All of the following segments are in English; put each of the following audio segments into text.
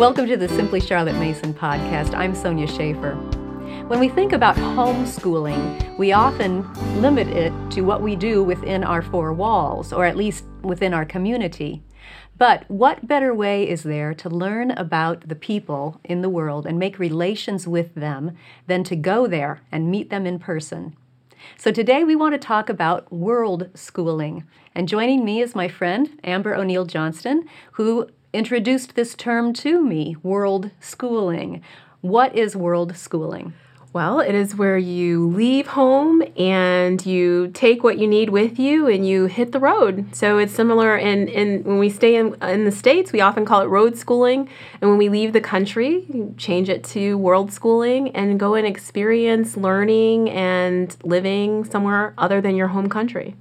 Welcome to the Simply Charlotte Mason podcast. I'm Sonya Shafer. When we think about homeschooling, we often limit it to what we do within our four walls, or at least within our community. But what better way is there to learn about the people in the world and make relations with them than to go there and meet them in person? So today we want to talk about world schooling. And joining me is my friend Amber O'Neal Johnston, who introduced this term to me world schooling. What is world schooling? Well, it is where you leave home and you take what you need with you and you hit the road. So it's similar in, in when we stay in, in the States, we often call it road schooling. And when we leave the country, change it to world schooling and go and experience learning and living somewhere other than your home country.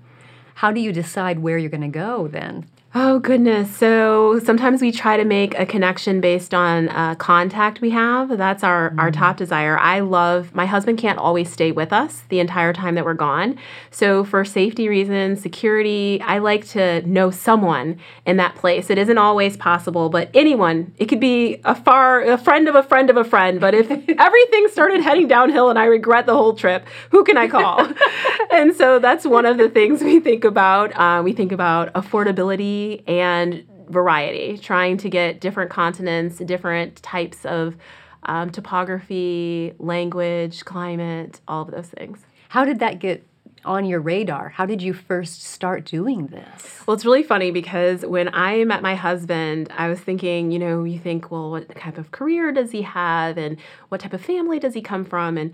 How do you decide where you're going to go then? Oh, goodness. So sometimes we try to make a connection based on uh, contact we have. That's our, mm-hmm. our top desire. I love, my husband can't always stay with us the entire time that we're gone. So, for safety reasons, security, I like to know someone in that place. It isn't always possible, but anyone, it could be a far, a friend of a friend of a friend. But if everything started heading downhill and I regret the whole trip, who can I call? and so that's one of the things we think about. Uh, we think about affordability and variety, trying to get different continents, different types of um, topography, language, climate, all of those things. How did that get on your radar? How did you first start doing this? Well, it's really funny because when I met my husband, I was thinking, you know, you think, well, what type of career does he have and what type of family does he come from? And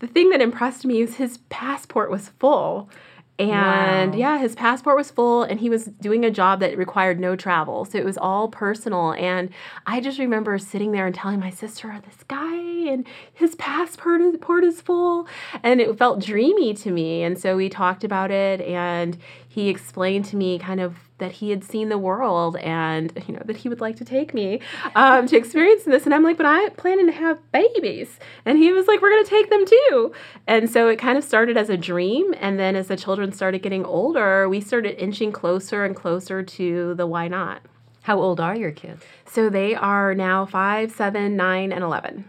the thing that impressed me is his passport was full. And wow. yeah, his passport was full and he was doing a job that required no travel. So it was all personal. And I just remember sitting there and telling my sister, oh, this guy and his passport is full. And it felt dreamy to me. And so we talked about it and he explained to me kind of that he had seen the world and you know that he would like to take me um, to experience this. And i'm like but i'm planning to have babies. And he was like we're going to take them too. And so it kind of started as a dream. And then as the children started getting older we started inching closer and closer to the why not. How old are your kids? So they are now five seven nine and 11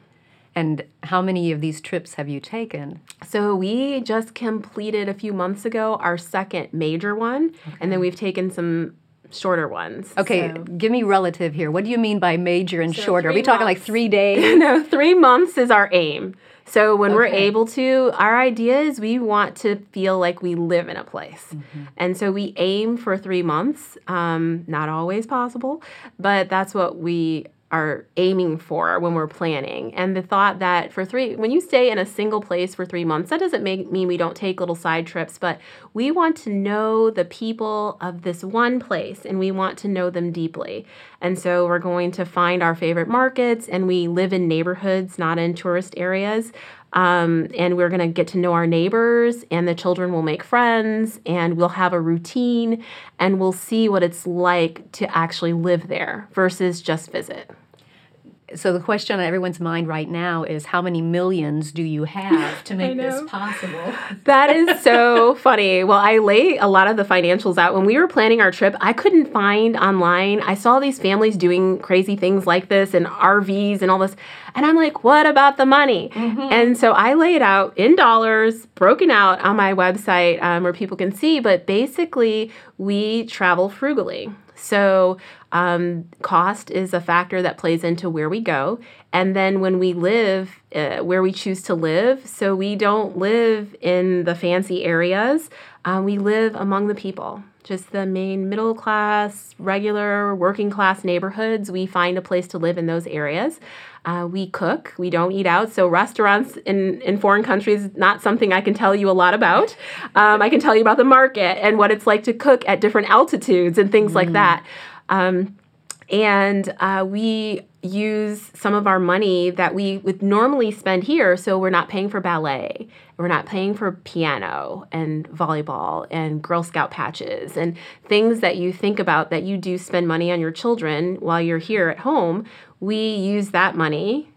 and how many of these trips have you taken? So we just completed a few months ago our second major one, okay. and then we've taken some shorter ones. Okay, so. give me relative here. What do you mean by major and so shorter? Are we talking months. like three days? no, three months is our aim. So when okay. we're able to, our idea is we want to feel like we live in a place. Mm-hmm. And so we aim for three months. Um, not always possible, but that's what we are aiming for when we're planning. And the thought that for three, when you stay in a single place for three months, that doesn't make, mean we don't take little side trips, but we want to know the people of this one place and we want to know them deeply. And so we're going to find our favorite markets and we live in neighborhoods, not in tourist areas. Um, and we're going to get to know our neighbors, and the children will make friends, and we'll have a routine, and we'll see what it's like to actually live there versus just visit so the question on everyone's mind right now is how many millions do you have to make this possible? that is so funny. Well, I lay a lot of the financials out. When we were planning our trip, I couldn't find online. I saw these families doing crazy things like this and RVs and all this. And I'm like, what about the money? Mm-hmm. And so I lay it out in dollars, broken out on my website um, where people can see. But basically, we travel frugally. So, um, cost is a factor that plays into where we go. And then when we live, uh, where we choose to live, so we don't live in the fancy areas, uh, we live among the people. Just the main middle class, regular working class neighborhoods, we find a place to live in those areas. Uh, we cook, we don't eat out. So, restaurants in, in foreign countries, not something I can tell you a lot about. Um, I can tell you about the market and what it's like to cook at different altitudes and things mm. like that. Um, and uh, we use some of our money that we would normally spend here so we're not paying for ballet we're not paying for piano and volleyball and girl scout patches and things that you think about that you do spend money on your children while you're here at home we use that money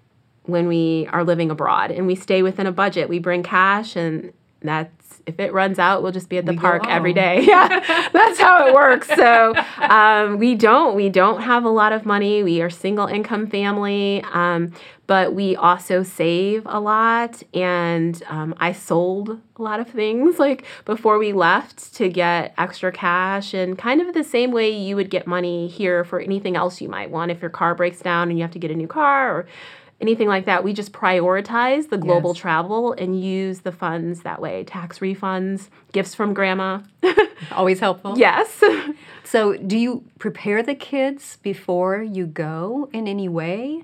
when we are living abroad and we stay within a budget. We bring cash and that's if it runs out, we'll just be at the We park every day. Yeah, that's how it works. So um, we don't we don't have a lot of money. We are single income family, um, but we also save a lot. And um, I sold a lot of things like before we left to get extra cash, and kind of the same way you would get money here for anything else you might want if your car breaks down and you have to get a new car or anything like that. We just prioritize the global Yes. travel and use the funds that way. Tax refunds, gifts from grandma. Always helpful. yes. So, do you prepare the kids before you go in any way?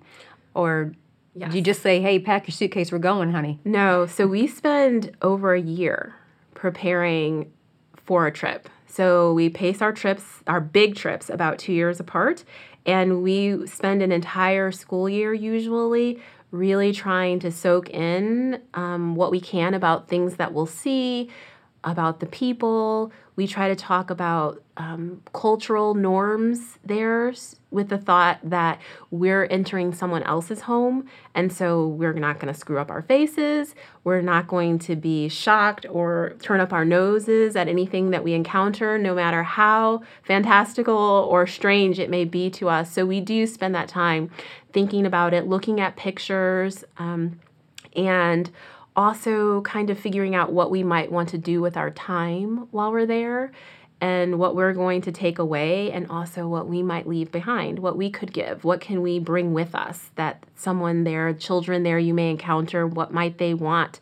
Or Yes. do you just say, hey, pack your suitcase, we're going, honey? No, so we spend over a year preparing for a trip. So we pace our trips, our big trips, about two years apart, and we spend an entire school year usually really trying to soak in um, what we can about things that we'll see, about the people. We try to talk about um, cultural norms there with the thought that we're entering someone else's home. And so we're not going to screw up our faces. We're not going to be shocked or turn up our noses at anything that we encounter, no matter how fantastical or strange it may be to us. So we do spend that time thinking about it, looking at pictures. Um, and also kind of figuring out what we might want to do with our time while we're there and what we're going to take away and also what we might leave behind what we could give what can we bring with us that someone there children there you may encounter what might they want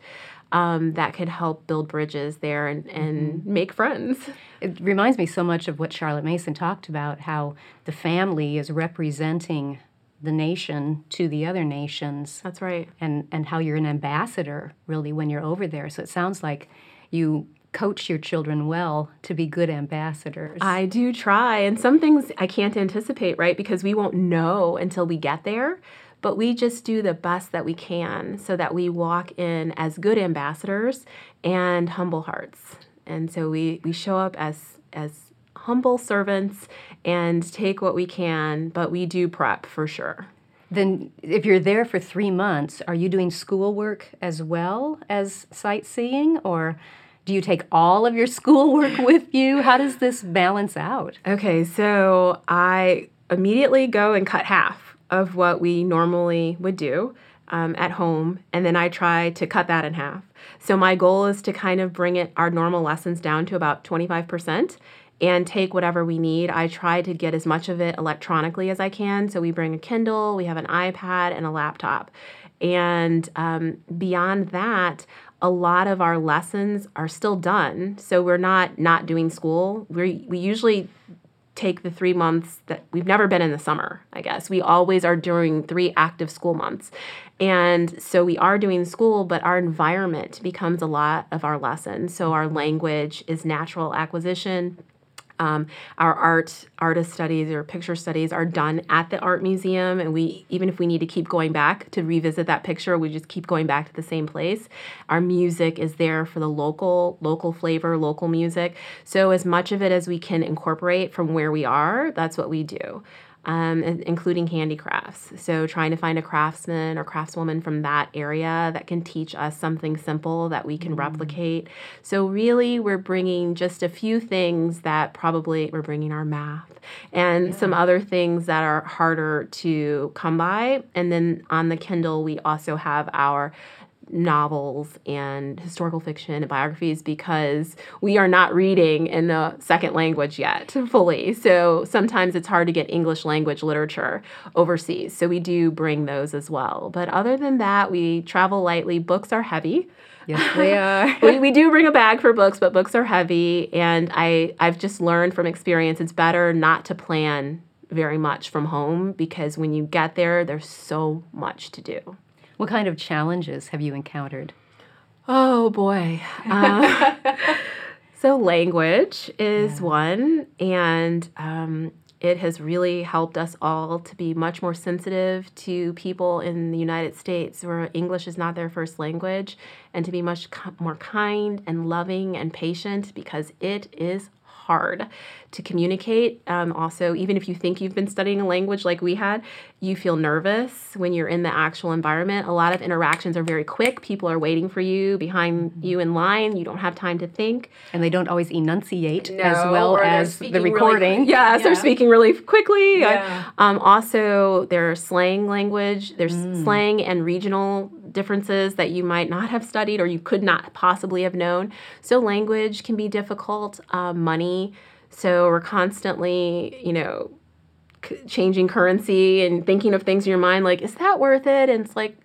um, that could help build bridges there and, and make friends. It reminds me so much of what Charlotte Mason talked about how the family is representing the nation to the other nations. that's right and and how you're an ambassador really when you're over there. So it sounds like you coach your children well to be good ambassadors. I do try, and some things I can't anticipate, right? Because we won't know until we get there. But we just do the best that we can so that we walk in as good ambassadors and humble hearts. And so we, we show up as as humble servants and take what we can, but we do prep for sure. then if you're there for 3 months, are you doing schoolwork as well as sightseeing or do you take all of your schoolwork with you? How does this balance out? Okay, so I immediately go and cut half of what we normally would do um, at home, and then I try to cut that in half. So my goal is to kind of bring it our normal lessons down to about 25% and take whatever we need. I try to get as much of it electronically as I can. So we bring a Kindle, we have an iPad, and a laptop. And um, beyond that, a lot of our lessons are still done. So we're not not doing school. We we usually take the three months that we've never been in the summer, I guess. We always are during three active school months. And so we are doing school, but our environment becomes a lot of our lessons. So our language is natural acquisition. Um, our art artist studies or picture studies are done at the art museum and we even if we need to keep going back to revisit that picture we just keep going back to the same place. Our music is there for the local local flavor local music. So as much of it as we can incorporate from where we are that's what we do um, including handicrafts. So, trying to find a craftsman or craftswoman from that area that can teach us something simple that we can replicate. So, really, we're bringing just a few things that probably we're bringing our math and some other things that are harder to come by. And then on the Kindle, we also have our novels and historical fiction and biographies because we are not reading in the second language yet fully. So sometimes it's hard to get English language literature overseas. So we do bring those as well. But other than that, we travel lightly. Books are heavy. Yes, they are. we, we do bring a bag for books, but books are heavy. And I, I've just learned from experience it's better not to plan very much from home because when you get there, there's so much to do. What kind of challenges have you encountered? Oh boy. Uh, so, language is one, and um, it has really helped us all to be much more sensitive to people in the United States where English is not their first language, and to be much ki- more kind and loving and patient because it is hard to communicate. Um, also, even if you think you've been studying a language like we had, you feel nervous when you're in the actual environment. A lot of interactions are very quick. People are waiting for you behind mm-hmm. you in line. You don't have time to think. And they don't always enunciate no, as well as the recording. Really, yes, yeah. they're speaking really quickly. Yeah. Um, also, there's slang language, there's mm. slang and regional differences that you might not have studied or you could not possibly have known. So, language can be difficult, uh, money. So, we're constantly, you know, c- changing currency and thinking of things in your mind like, is that worth it? And it's like,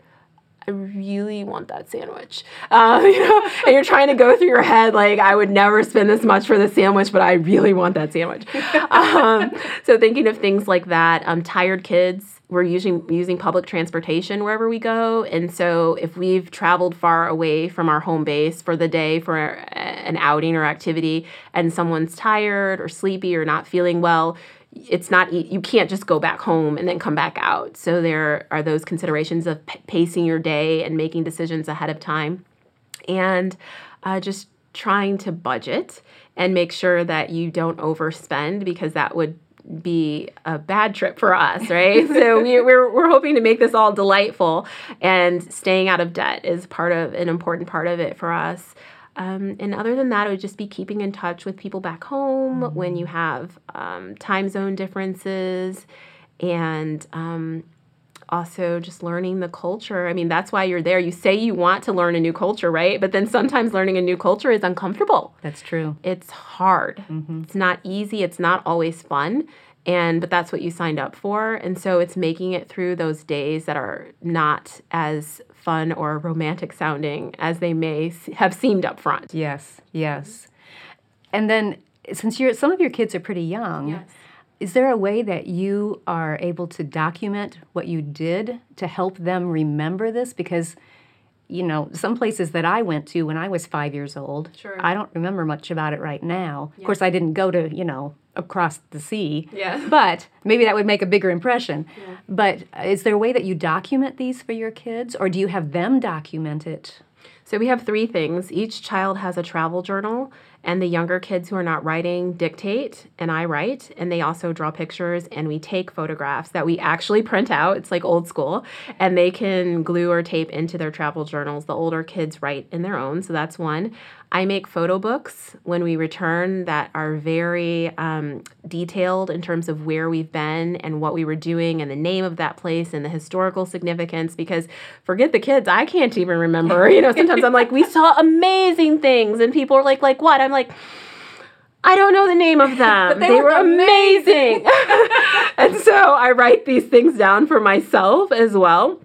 I really want that sandwich. Uh, you know, and you're trying to go through your head like, I would never spend this much for the sandwich, but I really want that sandwich. um, so thinking of things like that. Um, tired kids we're using using public transportation wherever we go. And so if we've traveled far away from our home base for the day for an outing or activity and someone's tired or sleepy or not feeling well it's not you can't just go back home and then come back out. So there are those considerations of pacing your day and making decisions ahead of time and uh, just trying to budget and make sure that you don't overspend because that would be a bad trip for us, right? so we, are we're, we're hoping to make this all delightful, and staying out of debt is part of an important part of it for us. Um, and other than that, it would just be keeping in touch with people back home mm-hmm. when you have um, time zone differences and um, also just learning the culture. I mean, that's why you're there. You say you want to learn a new culture, right? But then sometimes learning a new culture is uncomfortable. That's true. It's hard. Mm-hmm. It's not easy. It's not always fun. And but that's what you signed up for. And so it's making it through those days that are not as fun or romantic sounding as they may have seemed up front. Yes. Yes. And then since you're some of your kids are pretty young, yes is there a way that you are able to document what you did to help them remember this? Because, you know, some places that I went to when I was five years old, sure. I don't remember much about it right now. Yeah. Of course, I didn't go to, you know, across the sea. Yeah. But maybe that would make a bigger impression. Yeah. But is there a way that you document these for your kids, or do you have them document it? So we have three things. Each child has a travel journal, and the younger kids who are not writing dictate, and I write, and they also draw pictures, and we take photographs that we actually print out. It's like old school, and they can glue or tape into their travel journals. The older kids write in their own, so that's one. I make photo books when we return that are very um, detailed in terms of where we've been and what we were doing and the name of that place and the historical significance. Because forget the kids, I can't even remember. You know, sometimes I'm like, we saw amazing things, and people are like, like what? I'm like, I don't know the name of them. they, they, were, were amazing. amazing. and so I write these things down for myself as well.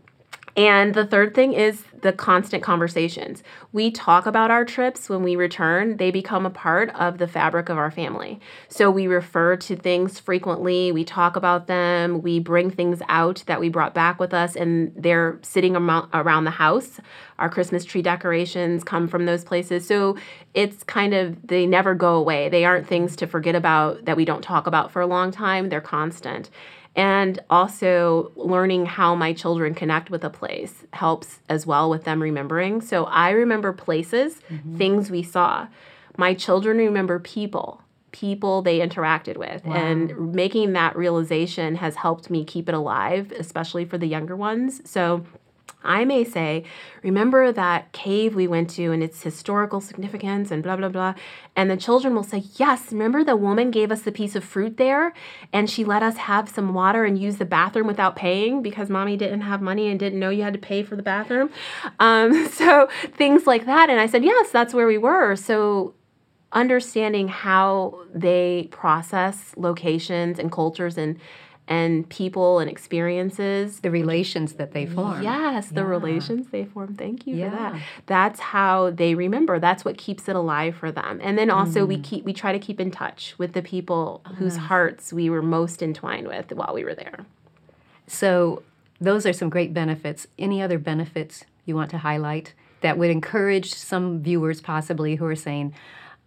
And the third thing is the constant conversations. We talk about our trips when we return, they become a part of the fabric of our family. So we refer to things frequently, we talk about them, we bring things out that we brought back with us, and they're sitting around the house. Our Christmas tree decorations come from those places. So it's kind of, they never go away. They aren't things to forget about that we don't talk about for a long time, they're constant and also learning how my children connect with a place helps as well with them remembering. So I remember places, mm-hmm. things we saw. My children remember people, people they interacted with. Wow. And making that realization has helped me keep it alive, especially for the younger ones. So I may say, remember that cave we went to and its historical significance and blah, blah, blah. And the children will say, yes, remember the woman gave us the piece of fruit there and she let us have some water and use the bathroom without paying because mommy didn't have money and didn't know you had to pay for the bathroom. Um, so things like that. And I said, yes, that's where we were. So understanding how they process locations and cultures and and people and experiences. The relations that they form. Yes, the yeah. relations they form. Thank you yeah. for that. That's how they remember. That's what keeps it alive for them. And then also mm. we keep we try to keep in touch with the people uh-huh. whose hearts we were most entwined with while we were there. So those are some great benefits. Any other benefits you want to highlight that would encourage some viewers possibly who are saying,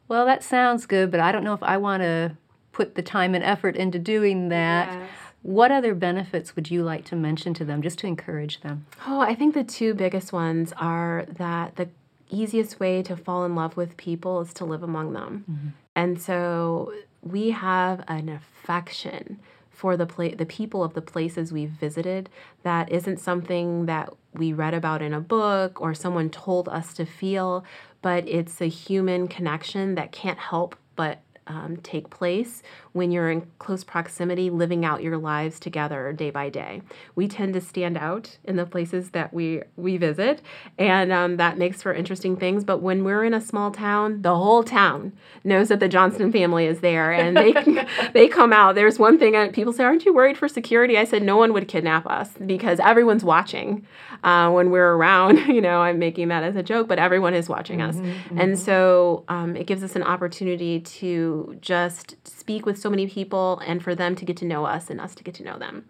well, that sounds good, but I don't know if I want to put the time and effort into doing that. Yes. What other benefits would you like to mention to them just to encourage them? Oh, I think the two biggest ones are that the easiest way to fall in love with people is to live among them. Mm-hmm. And so we have an affection for the pla- the people of the places we've visited that isn't something that we read about in a book or someone told us to feel, but it's a human connection that can't help but um, take place when you're in close proximity, living out your lives together day by day. We tend to stand out in the places that we we visit, and um, that makes for interesting things. But when we're in a small town, the whole town knows that the Johnston family is there, and they they come out. There's one thing that people say, "Aren't you worried for security?" I said, "No one would kidnap us because everyone's watching uh, when we're around." you know, I'm making that as a joke, but everyone is watching us, mm-hmm, mm-hmm. and so um, it gives us an opportunity to just speak with so many people and for them to get to know us and us to get to know them.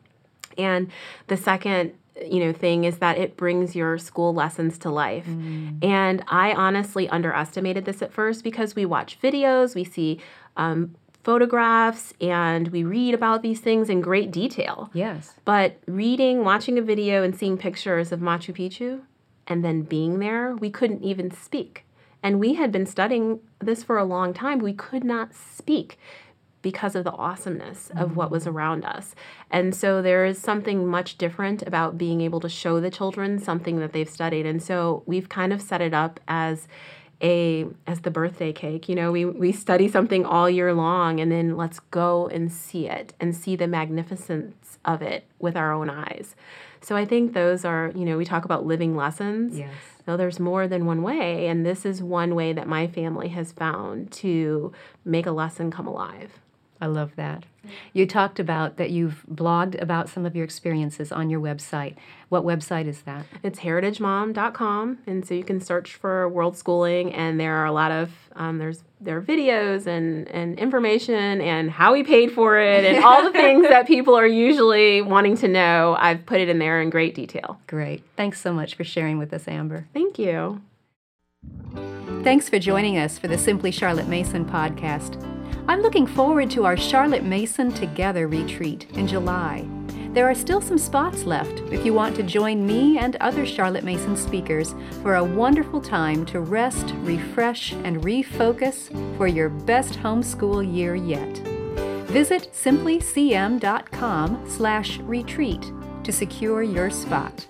And the second you know thing is that it brings your school lessons to life. Mm. And I honestly underestimated this at first because we watch videos, we see um, photographs and we read about these things in great detail. Yes. But reading, watching a video, and seeing pictures of Machu Picchu and then being there, we couldn't even speak. And we had been studying this for a long time. We could not speak because of the awesomeness of what was around us. And so there is something much different about being able to show the children something that they've studied. And so we've kind of set it up as a as the birthday cake. You know, we we study something all year long and then let's go and see it and see the magnificence of it with our own eyes. So I think those are, you know, we talk about living lessons. Yes. Now, there's more than one way, and this is one way that my family has found to make a lesson come alive. I love that. You talked about that you've blogged about some of your experiences on your website. What website is that? It's heritagemom.com, and so you can search for World Schooling, and there are a lot of um, there's there are videos and and information and how we paid for it and all the things that people are usually wanting to know. I've put it in there in great detail. Great. Thanks so much for sharing with us, Amber. Thank you. Thanks for joining us for the Simply Charlotte Mason podcast. I'm looking forward to our Charlotte Mason Together retreat in July. There are still some spots left if you want to join me and other Charlotte Mason speakers for a wonderful time to rest, refresh, and refocus for your best homeschool year yet. Visit simplycm.com slash retreat to secure your spot.